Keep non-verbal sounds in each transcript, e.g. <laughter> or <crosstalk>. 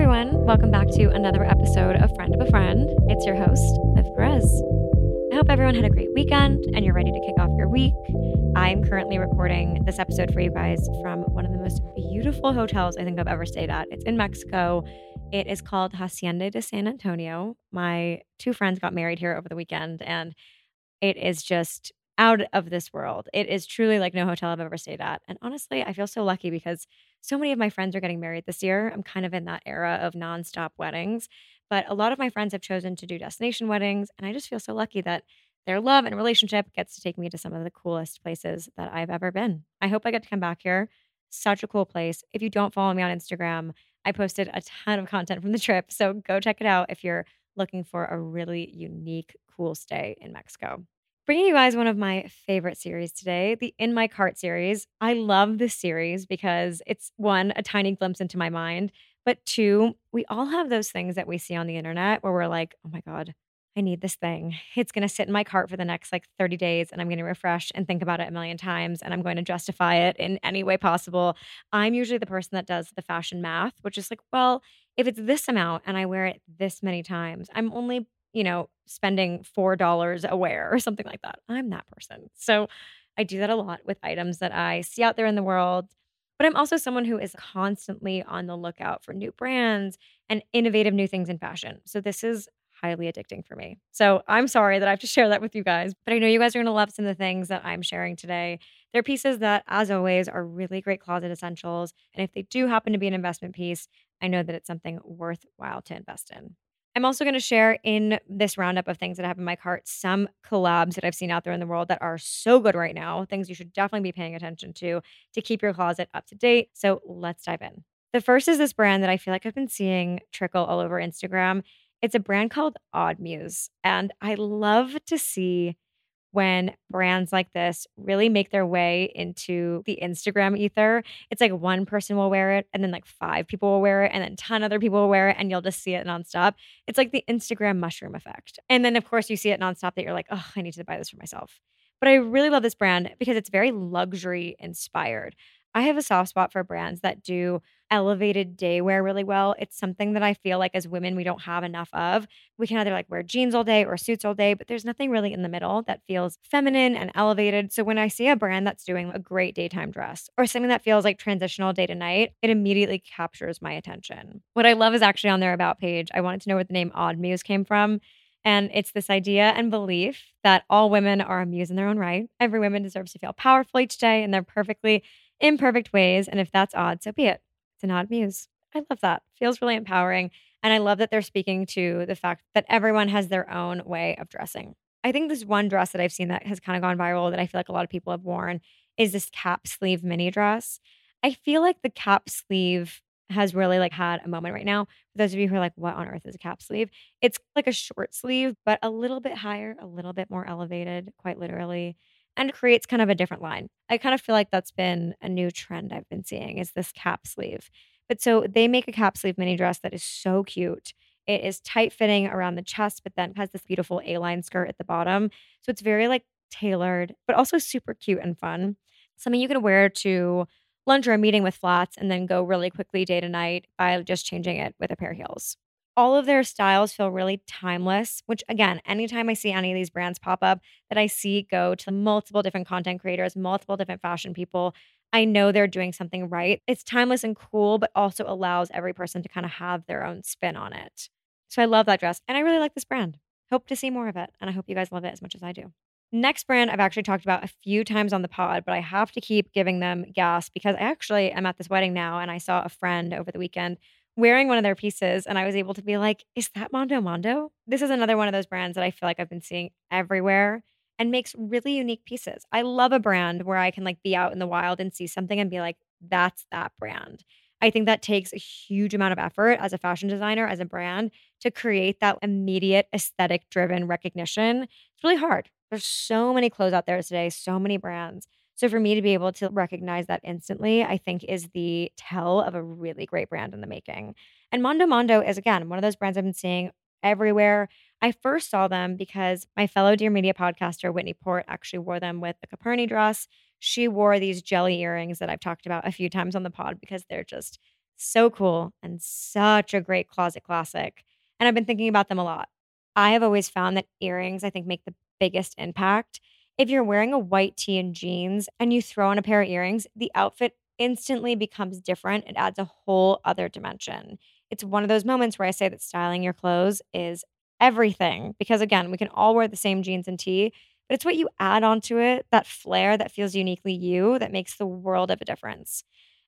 Everyone. Welcome back to another episode of Friend of a Friend. It's your host, Liv Perez. I hope everyone had a great weekend and you're ready to kick off your week. I'm currently recording this episode for you guys from one of the most beautiful hotels I think I've ever stayed at. It's in Mexico. It is called Hacienda de San Antonio. My two friends got married here over the weekend, and it is just out of this world. It is truly like no hotel I've ever stayed at. And honestly, I feel so lucky because so many of my friends are getting married this year. I'm kind of in that era of nonstop weddings, but a lot of my friends have chosen to do destination weddings. And I just feel so lucky that their love and relationship gets to take me to some of the coolest places that I've ever been. I hope I get to come back here. Such a cool place. If you don't follow me on Instagram, I posted a ton of content from the trip. So go check it out if you're looking for a really unique, cool stay in Mexico. Bringing you guys one of my favorite series today, the In My Cart series. I love this series because it's one, a tiny glimpse into my mind, but two, we all have those things that we see on the internet where we're like, oh my God, I need this thing. It's going to sit in my cart for the next like 30 days and I'm going to refresh and think about it a million times and I'm going to justify it in any way possible. I'm usually the person that does the fashion math, which is like, well, if it's this amount and I wear it this many times, I'm only, you know, spending $4 a wear or something like that. I'm that person. So I do that a lot with items that I see out there in the world. But I'm also someone who is constantly on the lookout for new brands and innovative new things in fashion. So this is highly addicting for me. So I'm sorry that I have to share that with you guys, but I know you guys are going to love some of the things that I'm sharing today. They're pieces that, as always, are really great closet essentials. And if they do happen to be an investment piece, I know that it's something worthwhile to invest in. I'm also going to share in this roundup of things that have in my cart some collabs that I've seen out there in the world that are so good right now, things you should definitely be paying attention to to keep your closet up to date. So let's dive in. The first is this brand that I feel like I've been seeing trickle all over Instagram. It's a brand called Odd Muse. And I love to see when brands like this really make their way into the Instagram ether. It's like one person will wear it and then like five people will wear it and then 10 other people will wear it and you'll just see it nonstop. It's like the Instagram mushroom effect. And then of course you see it nonstop that you're like, oh, I need to buy this for myself. But I really love this brand because it's very luxury inspired. I have a soft spot for brands that do elevated day wear really well. It's something that I feel like as women we don't have enough of. We can either like wear jeans all day or suits all day, but there's nothing really in the middle that feels feminine and elevated. So when I see a brand that's doing a great daytime dress or something that feels like transitional day to night, it immediately captures my attention. What I love is actually on their about page. I wanted to know where the name Odd Muse came from. And it's this idea and belief that all women are a muse in their own right. Every woman deserves to feel powerful each day in their perfectly imperfect ways. And if that's odd, so be it. An odd muse. I love that. Feels really empowering. And I love that they're speaking to the fact that everyone has their own way of dressing. I think this one dress that I've seen that has kind of gone viral that I feel like a lot of people have worn is this cap sleeve mini dress. I feel like the cap sleeve has really like had a moment right now. For those of you who are like, what on earth is a cap sleeve? It's like a short sleeve, but a little bit higher, a little bit more elevated, quite literally and creates kind of a different line. I kind of feel like that's been a new trend I've been seeing is this cap sleeve. But so they make a cap sleeve mini dress that is so cute. It is tight fitting around the chest, but then has this beautiful A line skirt at the bottom. So it's very like tailored, but also super cute and fun. Something you can wear to lunch or a meeting with flats and then go really quickly day to night by just changing it with a pair of heels all of their styles feel really timeless, which again, anytime I see any of these brands pop up that I see go to multiple different content creators, multiple different fashion people, I know they're doing something right. It's timeless and cool, but also allows every person to kind of have their own spin on it. So I love that dress and I really like this brand. Hope to see more of it. And I hope you guys love it as much as I do. Next brand I've actually talked about a few times on the pod, but I have to keep giving them gas because I actually am at this wedding now and I saw a friend over the weekend wearing one of their pieces and I was able to be like, is that Mondo Mondo? This is another one of those brands that I feel like I've been seeing everywhere and makes really unique pieces. I love a brand where I can like be out in the wild and see something and be like, that's that brand. I think that takes a huge amount of effort as a fashion designer, as a brand, to create that immediate aesthetic driven recognition. It's really hard. There's so many clothes out there today, so many brands. So for me to be able to recognize that instantly, I think is the tell of a really great brand in the making. And Mondo Mondo is again one of those brands I've been seeing everywhere. I first saw them because my fellow Dear Media podcaster, Whitney Port, actually wore them with the Caperni dress. She wore these jelly earrings that I've talked about a few times on the pod because they're just so cool and such a great closet classic. And I've been thinking about them a lot. I have always found that earrings, I think, make the biggest impact. If you're wearing a white tee and jeans and you throw on a pair of earrings, the outfit instantly becomes different. It adds a whole other dimension. It's one of those moments where I say that styling your clothes is everything because again, we can all wear the same jeans and tee, but it's what you add onto it, that flair that feels uniquely you, that makes the world of a difference.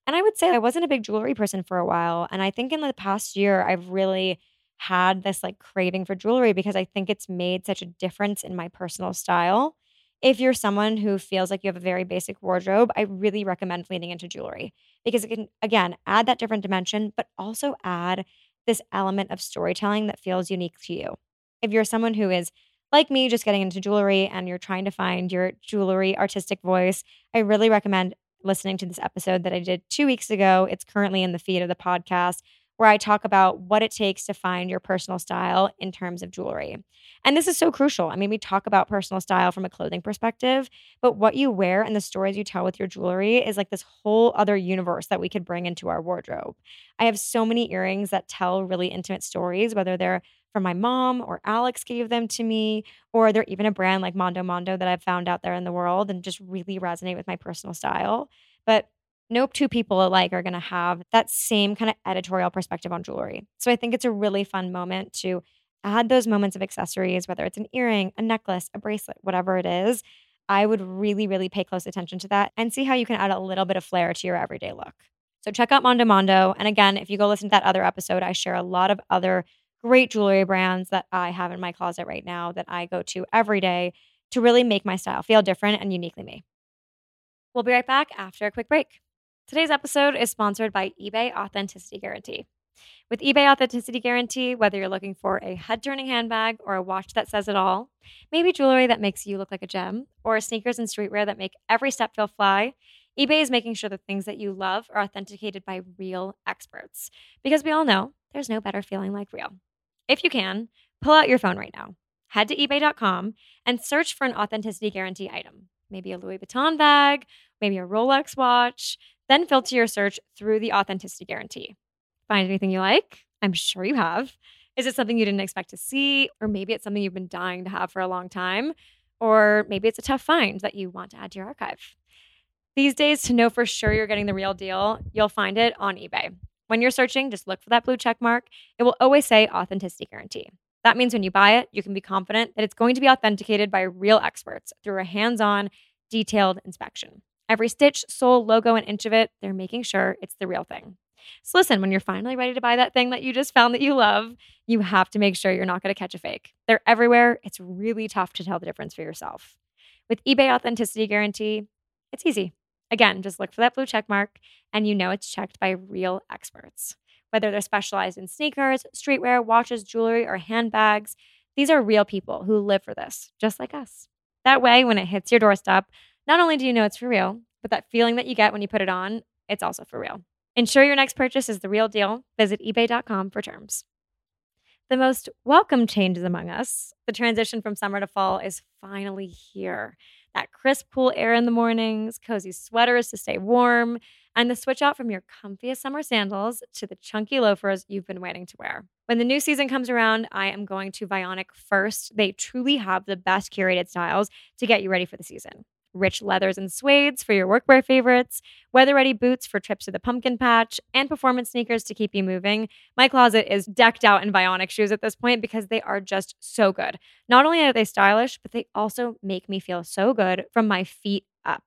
And I would say I wasn't a big jewelry person for a while. And I think in the past year, I've really had this like craving for jewelry because I think it's made such a difference in my personal style. If you're someone who feels like you have a very basic wardrobe, I really recommend leaning into jewelry because it can, again, add that different dimension, but also add this element of storytelling that feels unique to you. If you're someone who is like me, just getting into jewelry and you're trying to find your jewelry artistic voice, I really recommend listening to this episode that I did two weeks ago. It's currently in the feed of the podcast where I talk about what it takes to find your personal style in terms of jewelry. And this is so crucial. I mean, we talk about personal style from a clothing perspective, but what you wear and the stories you tell with your jewelry is like this whole other universe that we could bring into our wardrobe. I have so many earrings that tell really intimate stories, whether they're from my mom or Alex gave them to me, or they're even a brand like Mondo Mondo that I've found out there in the world and just really resonate with my personal style. But no two people alike are going to have that same kind of editorial perspective on jewelry. So I think it's a really fun moment to add those moments of accessories, whether it's an earring, a necklace, a bracelet, whatever it is. I would really, really pay close attention to that and see how you can add a little bit of flair to your everyday look. So check out Mondo Mondo. And again, if you go listen to that other episode, I share a lot of other great jewelry brands that I have in my closet right now that I go to every day to really make my style feel different and uniquely me. We'll be right back after a quick break. Today's episode is sponsored by eBay Authenticity Guarantee. With eBay Authenticity Guarantee, whether you're looking for a head turning handbag or a watch that says it all, maybe jewelry that makes you look like a gem, or sneakers and streetwear that make every step feel fly, eBay is making sure the things that you love are authenticated by real experts. Because we all know there's no better feeling like real. If you can, pull out your phone right now, head to eBay.com, and search for an authenticity guarantee item. Maybe a Louis Vuitton bag, maybe a Rolex watch then filter your search through the authenticity guarantee. Find anything you like? I'm sure you have. Is it something you didn't expect to see? Or maybe it's something you've been dying to have for a long time? Or maybe it's a tough find that you want to add to your archive. These days, to know for sure you're getting the real deal, you'll find it on eBay. When you're searching, just look for that blue check mark. It will always say authenticity guarantee. That means when you buy it, you can be confident that it's going to be authenticated by real experts through a hands on, detailed inspection. Every stitch, sole, logo, and inch of it, they're making sure it's the real thing. So listen, when you're finally ready to buy that thing that you just found that you love, you have to make sure you're not going to catch a fake. They're everywhere. It's really tough to tell the difference for yourself. With eBay Authenticity Guarantee, it's easy. Again, just look for that blue check mark and you know it's checked by real experts. Whether they're specialized in sneakers, streetwear, watches, jewelry, or handbags, these are real people who live for this, just like us. That way, when it hits your doorstep, not only do you know it's for real, but that feeling that you get when you put it on, it's also for real. Ensure your next purchase is the real deal. Visit eBay.com for terms. The most welcome changes among us, the transition from summer to fall, is finally here. That crisp, cool air in the mornings, cozy sweaters to stay warm, and the switch out from your comfiest summer sandals to the chunky loafers you've been waiting to wear. When the new season comes around, I am going to Vionic first. They truly have the best curated styles to get you ready for the season. Rich leathers and suedes for your workwear favorites, weather ready boots for trips to the pumpkin patch, and performance sneakers to keep you moving. My closet is decked out in Vionic shoes at this point because they are just so good. Not only are they stylish, but they also make me feel so good from my feet up.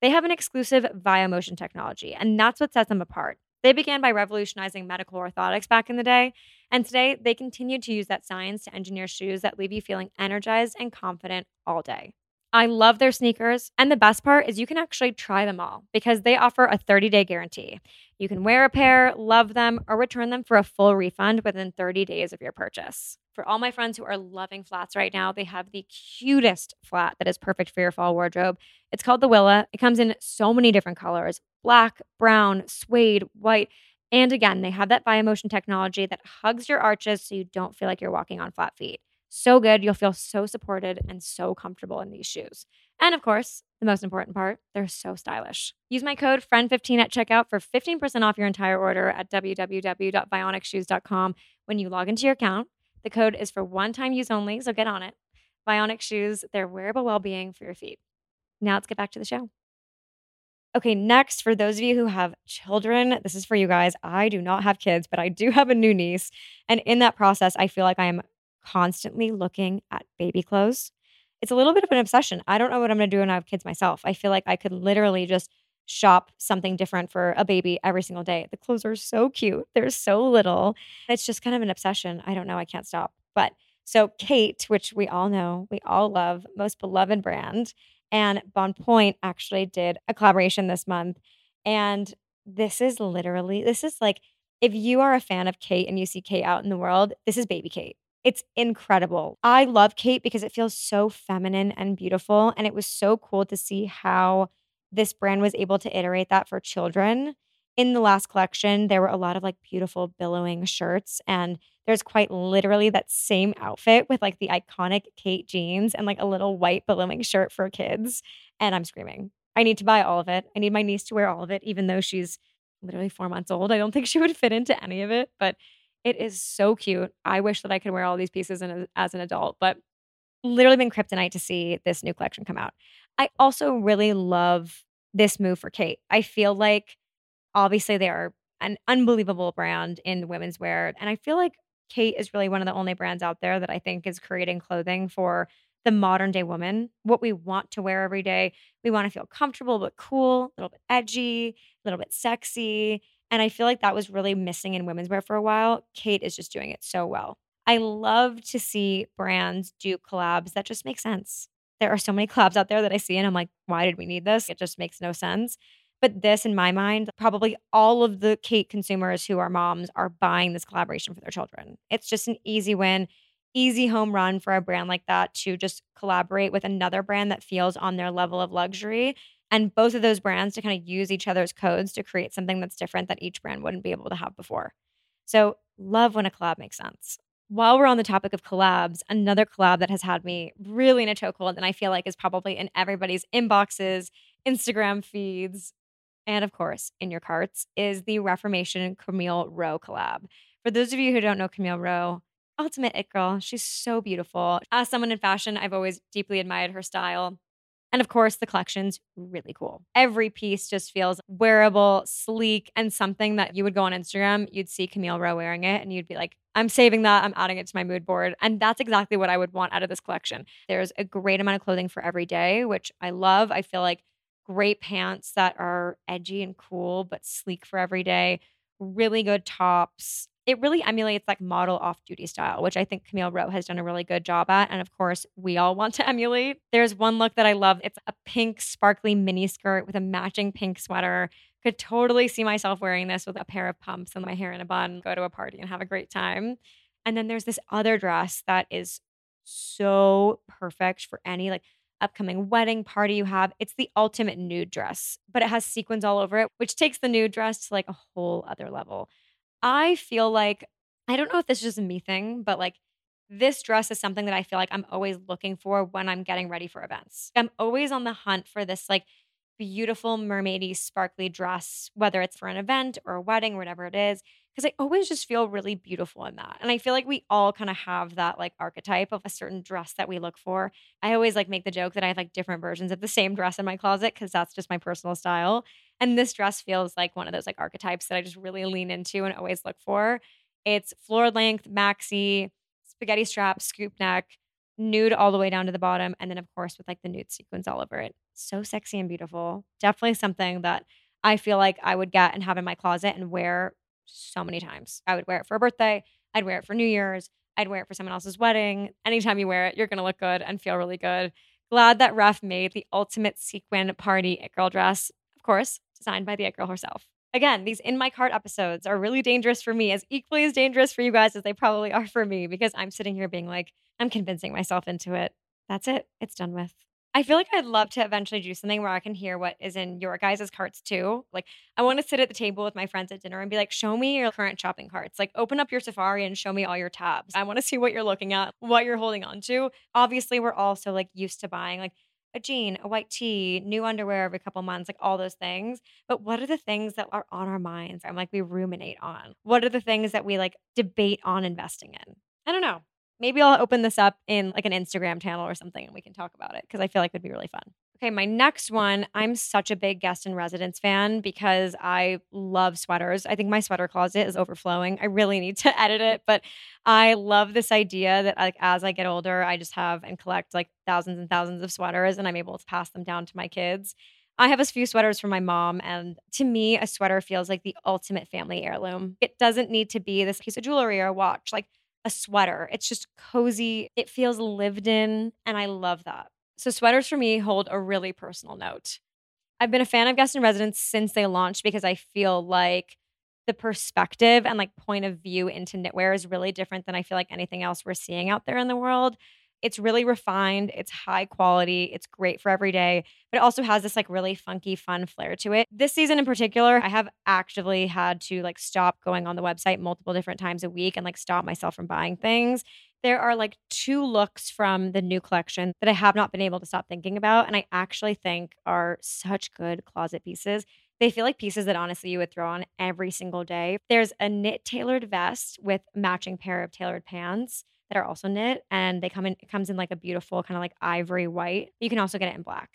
They have an exclusive Via Motion technology, and that's what sets them apart. They began by revolutionizing medical orthotics back in the day, and today they continue to use that science to engineer shoes that leave you feeling energized and confident all day. I love their sneakers, and the best part is you can actually try them all because they offer a 30 day guarantee. You can wear a pair, love them, or return them for a full refund within 30 days of your purchase. For all my friends who are loving flats right now, they have the cutest flat that is perfect for your fall wardrobe. It's called the Willa. It comes in so many different colors black, brown, suede, white. And again, they have that ViaMotion technology that hugs your arches so you don't feel like you're walking on flat feet. So good. You'll feel so supported and so comfortable in these shoes. And of course, the most important part, they're so stylish. Use my code FRIEND15 at checkout for 15% off your entire order at www.vionicshoes.com when you log into your account. The code is for one time use only, so get on it. Vionic shoes, they're wearable well being for your feet. Now let's get back to the show. Okay, next, for those of you who have children, this is for you guys. I do not have kids, but I do have a new niece. And in that process, I feel like I am constantly looking at baby clothes. It's a little bit of an obsession. I don't know what I'm going to do when I have kids myself. I feel like I could literally just shop something different for a baby every single day. The clothes are so cute. They're so little. It's just kind of an obsession. I don't know. I can't stop. But so Khaite, which we all know, we all love, most beloved brand, and Bonpoint actually did a collaboration this month. And this is literally, this is like, if you are a fan of Khaite and you see Khaite out in the world, this is baby Khaite. It's incredible. I love Khaite because it feels so feminine and beautiful. And it was so cool to see how this brand was able to iterate that for children. In the last collection, there were a lot of like beautiful billowing shirts, and there's quite literally that same outfit with like the iconic Khaite jeans and like a little white billowing shirt for kids. And I'm screaming. I need to buy all of it. I need my niece to wear all of it, even though she's literally four months old. I don't think she would fit into any of it, but it is so cute. I wish that I could wear all these pieces a, as an adult, but literally been kryptonite to see this new collection come out. I also really love this move for Khaite. I feel like obviously they are an unbelievable brand in women's wear. And I feel like Khaite is really one of the only brands out there that I think is creating clothing for the modern day woman, what we want to wear every day. We want to feel comfortable but cool, a little bit edgy, a little bit sexy. And I feel like that was really missing in women's wear for a while. Khaite is just doing it so well. I love to see brands do collabs that just make sense there are so many <laughs> collabs out there that I see and I'm like, why did we need this? It just makes no sense. But this, in my mind, probably all of the Khaite consumers who are moms are buying this collaboration for their children. It's just an easy win, easy home run for a brand like that to just collaborate with another brand that feels on their level of luxury. And both of those brands to kind of use each other's codes to create something that's different that each brand wouldn't be able to have before. So, love when a collab makes sense while we're on the topic of collabs, another collab that has had me really in a chokehold and I feel like is probably in everybody's inboxes, Instagram feeds, and of course in your carts is the Reformation Camille Rowe collab. For those of you who don't know Camille Rowe, ultimate it girl. She's so beautiful. As someone in fashion, I've always deeply admired her style. And of course, the collection's really cool. Every piece just feels wearable, sleek, and something that you would go on Instagram, you'd see Camille Rowe wearing it, and you'd be like, I'm saving that. I'm adding it to my mood board. And that's exactly what I would want out of this collection. There's a great amount of clothing for every day, which I love. I feel like great pants that are edgy and cool, but sleek for every day, really good tops, it really emulates like model off duty style, which I think Camille Rowe has done a really good job at. And of course, we all want to <laughs> emulate. There's one look that I love. It's a pink, sparkly mini skirt with a matching pink sweater. Could totally see myself wearing this with a pair of pumps and my hair in a bun, go to a party and have a great time. And then there's this other dress that is so perfect for any like upcoming wedding party you have. It's the ultimate nude dress, but it has sequins all over it, which takes the nude dress to like a whole other level. I feel like I don't know if this is just a me thing, but like this dress is something that I feel like I'm always looking for when I'm getting ready for events. I'm always on the hunt for this like beautiful mermaidy sparkly dress, whether it's for an event or a wedding or whatever it is, because I always just feel really beautiful in that. And I feel like we all kind of have that like archetype of a certain dress that we look for. I always like make the joke that I have like different versions of the same dress in my closet because that's just my personal style. And this dress feels like one of those like archetypes that I just really lean into and always look for. It's floor length, maxi, spaghetti strap, scoop neck, nude all the way down to the bottom. And then, of course, with like the nude sequins all over it. So sexy and beautiful. Definitely something that I feel like I would get and have in my closet and wear so many times. I would wear it for a birthday. I'd wear it for New Year's. I'd wear it for someone else's wedding. Anytime you wear it, you're going to look good and feel really good. Glad that Ref made the ultimate sequin party it girl dress, of course, designed by the it girl herself. Again, these in my cart episodes are really dangerous for me, as equally as dangerous for you guys as they probably are for me, because I'm sitting here being like, I'm convincing myself into it. That's it. It's done with. I feel like I'd love to eventually do something where I can hear what is in your guys' carts too. Like, I want to sit at the table with my friends at dinner and be like, show me your current shopping carts. Like, open up your Safari and show me all your tabs. I want to see what you're looking at, what you're holding on to. Obviously, we're also like used to buying like a jean, a white tee, new underwear every couple months, like all those things. But what are the things that are on our minds I'm like we ruminate on? What are the things that we like debate on investing in? I don't know maybe I'll open this up in like an Instagram channel or something and we can talk about it because I feel like it would be really fun. Okay, my next one, I'm such a big guest in residence fan because I love sweaters. I think my sweater closet is overflowing. I really need to <laughs> edit it, but I love this idea that like as I get older, I just have and collect like thousands and thousands of sweaters and I'm able to pass them down to my kids. I have a few sweaters from my mom, and to me, a sweater feels like the ultimate family heirloom. It doesn't need to be this piece of jewelry or a watch. Like a sweater. It's just cozy. It feels lived in, and I love that. So, sweaters for me hold a really personal note. I've been a fan of Guest in Residence since they launched because I feel like the perspective and like point of view into knitwear is really different than I feel like anything else we're seeing out there in the world. It's really refined, it's high quality, it's great for every day, but it also has this like really funky, fun flair to it. This season in particular, I have actively had to like stop going on the website multiple different times a week and like stop myself from buying things. There are like two looks from the new collection that I have not been able to stop thinking about. And I actually think are such good closet pieces. They feel like pieces that honestly you would throw on every single day. There's a knit tailored vest with matching pair of tailored pants that are also knit and they come in it comes in like a beautiful kind of like ivory white. You can also get it in black.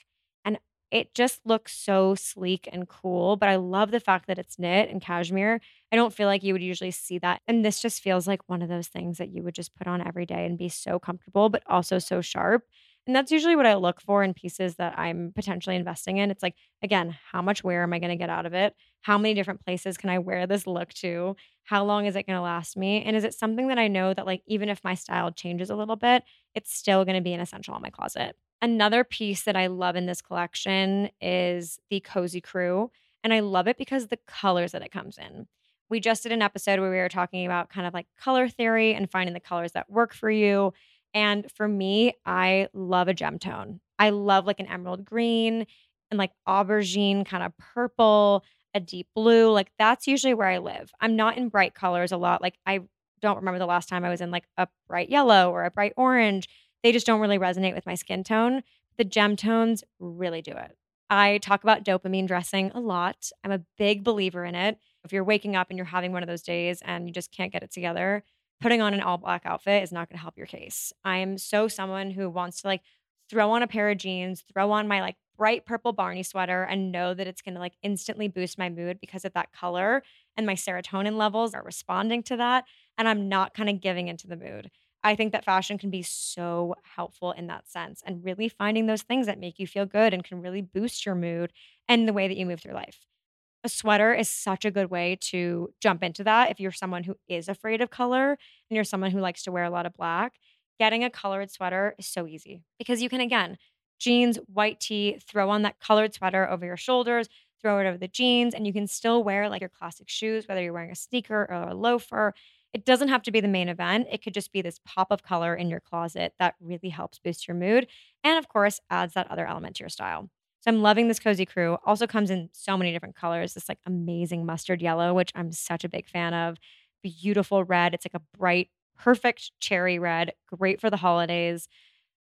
It just looks so sleek and cool, but I love the fact that it's knit and cashmere. I don't feel like you would usually see that. And this just feels like one of those things that you would just put on every day and be so comfortable, but also so sharp. And that's usually what I look for in pieces that I'm potentially investing in. It's like, again, how much wear am I going to get out of it? How many different places can I wear this look to? How long is it going to last me? And is it something that I know that, like, even if my style changes a little bit, it's still going to be an essential in my closet? Another piece that I love in this collection is the Cozy Crew. And I love it because the colors that it comes in. We just did an episode where we were talking about kind of like color theory and finding the colors that work for you. And for me, I love a gem tone. I love like an emerald green and like aubergine kind of purple, a deep blue. Like that's usually where I live. I'm not in bright colors a lot. Like I don't remember the last time I was in like a bright yellow or a bright orange. They just don't really resonate with my skin tone. The gem tones really do it. I talk about dopamine dressing a lot. I'm a big believer in it. If you're waking up and you're having one of those days and you just can't get it together, putting on an all black outfit is not going to help your case. I'm so someone who wants to like throw on a pair of jeans, throw on my like bright purple Barney sweater and know that it's going to like instantly boost my mood because of that color and my serotonin levels are responding to that and I'm not kind of giving into the mood. I think that fashion can be so helpful in that sense and really finding those things that make you feel good and can really boost your mood and the way that you move through life a sweater is such a good way to jump into that if you're someone who is afraid of color and you're someone who likes to wear a lot of black. Getting a colored sweater is so easy because you can, again, jeans, white tee, throw on that colored sweater over your shoulders, throw it over the jeans, and you can still wear like your classic shoes, whether you're wearing a sneaker or a loafer. It doesn't have to be the main event. It could just be this pop of color in your closet that really helps boost your mood. And of course, adds that other element to your style. So I'm loving this cozy crew. Also comes in so many different colors. This like amazing mustard yellow, which I'm such a big fan of. Beautiful red. It's like a bright, perfect cherry red. Great for the holidays.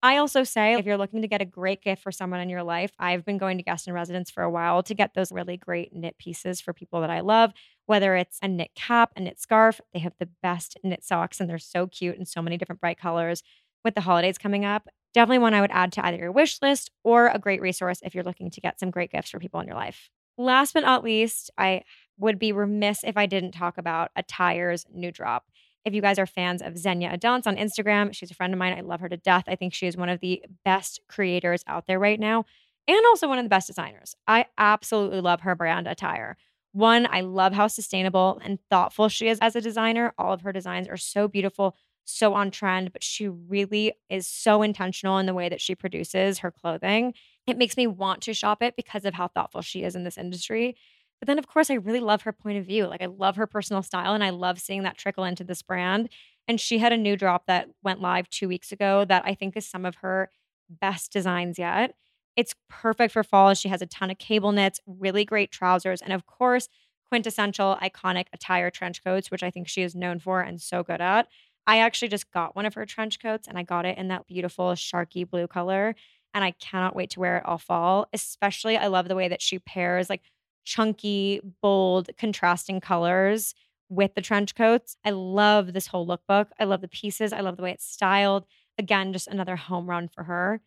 I also say if you're looking to get a great gift for someone in your life, I've been going to guest in residence for a while to get those really great knit pieces for people that I love, whether it's a knit cap, a knit scarf. They have the best knit socks and they're so cute in so many different bright colors. With the holidays coming up, definitely one I would add to either your wish list or a great resource if you're looking to get some great gifts for people in your life. Last but not least, I would be remiss if I didn't talk about Attire's new drop. If you guys are fans of Xenia Adonts on Instagram, she's a friend of mine. I love her to death. I think she is one of the best creators out there right now and also one of the best designers. I absolutely love her brand Attire. One, I love how sustainable and thoughtful she is as a designer. All of her designs are so beautiful, so on trend, but she really is so intentional in the way that she produces her clothing. It makes me want to shop it because of how thoughtful she is in this industry. But then, of course, I really love her point of view. Like, I love her personal style and I love seeing that trickle into this brand. And she had a new drop that went live two weeks ago that I think is some of her best designs yet. It's perfect for fall. She has a ton of cable knits, really great trousers, and of course, quintessential iconic attire trench coats, which I think she is known for and so good at. I actually just got one of her trench coats and I got it in that beautiful sharky blue color. And I cannot wait to wear it all fall. Especially, I love the way that she pairs like chunky, bold, contrasting colors with the trench coats. I love this whole lookbook. I love the pieces. I love the way it's styled. Again, just another home run for her.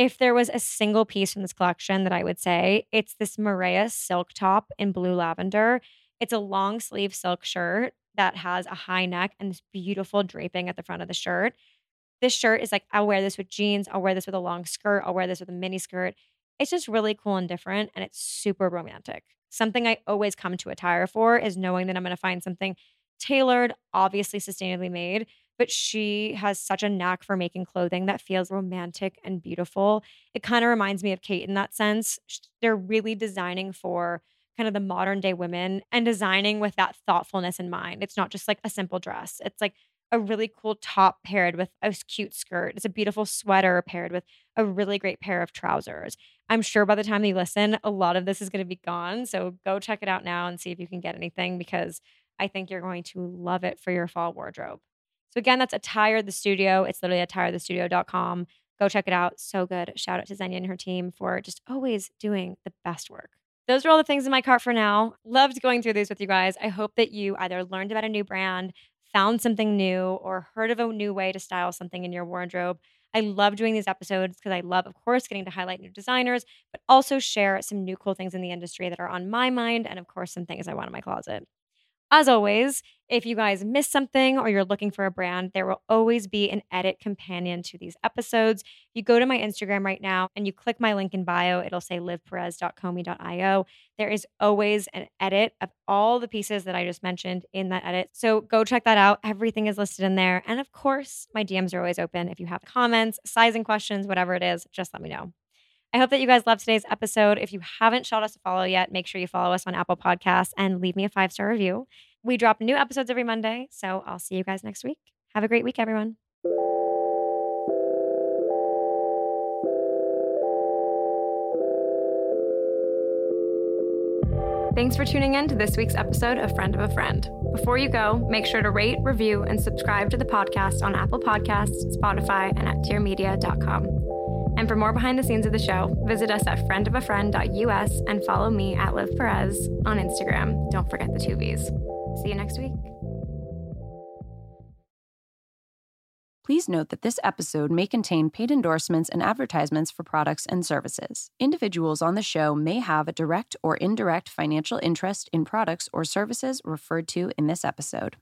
If there was a single piece from this collection that I would say, it's this Maria silk top in blue lavender. It's a long sleeve silk shirt that has a high neck and this beautiful draping at the front of the shirt. This shirt is like, I'll wear this with jeans. I'll wear this with a long skirt. I'll wear this with a mini skirt. It's just really cool and different, and it's super romantic something I always come to attire for is knowing that I'm to find something tailored, obviously sustainably made, but she has such a knack for making clothing that feels romantic and beautiful. It kind of reminds me of Khaite in that sense. They're really designing for kind of the modern day women and designing with that thoughtfulness in mind. It's not just like a simple dress. It's like a really cool top paired with a cute skirt. It's a beautiful sweater paired with a really great pair of trousers. I'm sure by the time you listen, a lot of this is going to be gone. So go check it out now and see if you can get anything because I think you're going to love it for your fall wardrobe. So again, that's Attire the Studio. It's literally attirethestudio.com. Go check it out. So good. Shout out to Xenia and her team for just always doing the best work. Those are all the things in my cart for now. Loved going through these with you guys. I hope that you either learned about a new brand, found something new, or heard of a new way to style something in your wardrobe. I love doing these episodes because I love, of course, getting to highlight new designers, but also share some new cool things in the industry that are on my mind and, of course, some things I want in my closet. As always, if you guys miss something or you're looking for a brand, there will always be an edit companion to these episodes. You go to my Instagram right now and you click my link in bio, it'll say livvperez.komi.io. There is always an edit of all the pieces that I just mentioned in that edit. So go check that out. Everything is listed in there. And of course, my DMs are always open. If you have comments, sizing questions, whatever it is, just let me know. I hope that you guys loved today's episode. If you haven't shot us a follow yet, make sure you follow us on Apple Podcasts and leave me a five star review. We drop new episodes every Monday, so I'll see you guys next week. Have a great week, everyone. Thanks for tuning in to this week's episode of Friend of a Friend. Before you go, make sure to rate, review, and subscribe to the podcast on Apple Podcasts, Spotify, and at dearmedia.com. And for more behind the scenes of the show, visit us at friendofafriend.us and follow me at Liv Perez on Instagram. Don't forget the two V's. See you next week. Please note that this episode may contain paid endorsements and advertisements for products and services. Individuals on the show may have a direct or indirect financial interest in products or services referred to in this episode.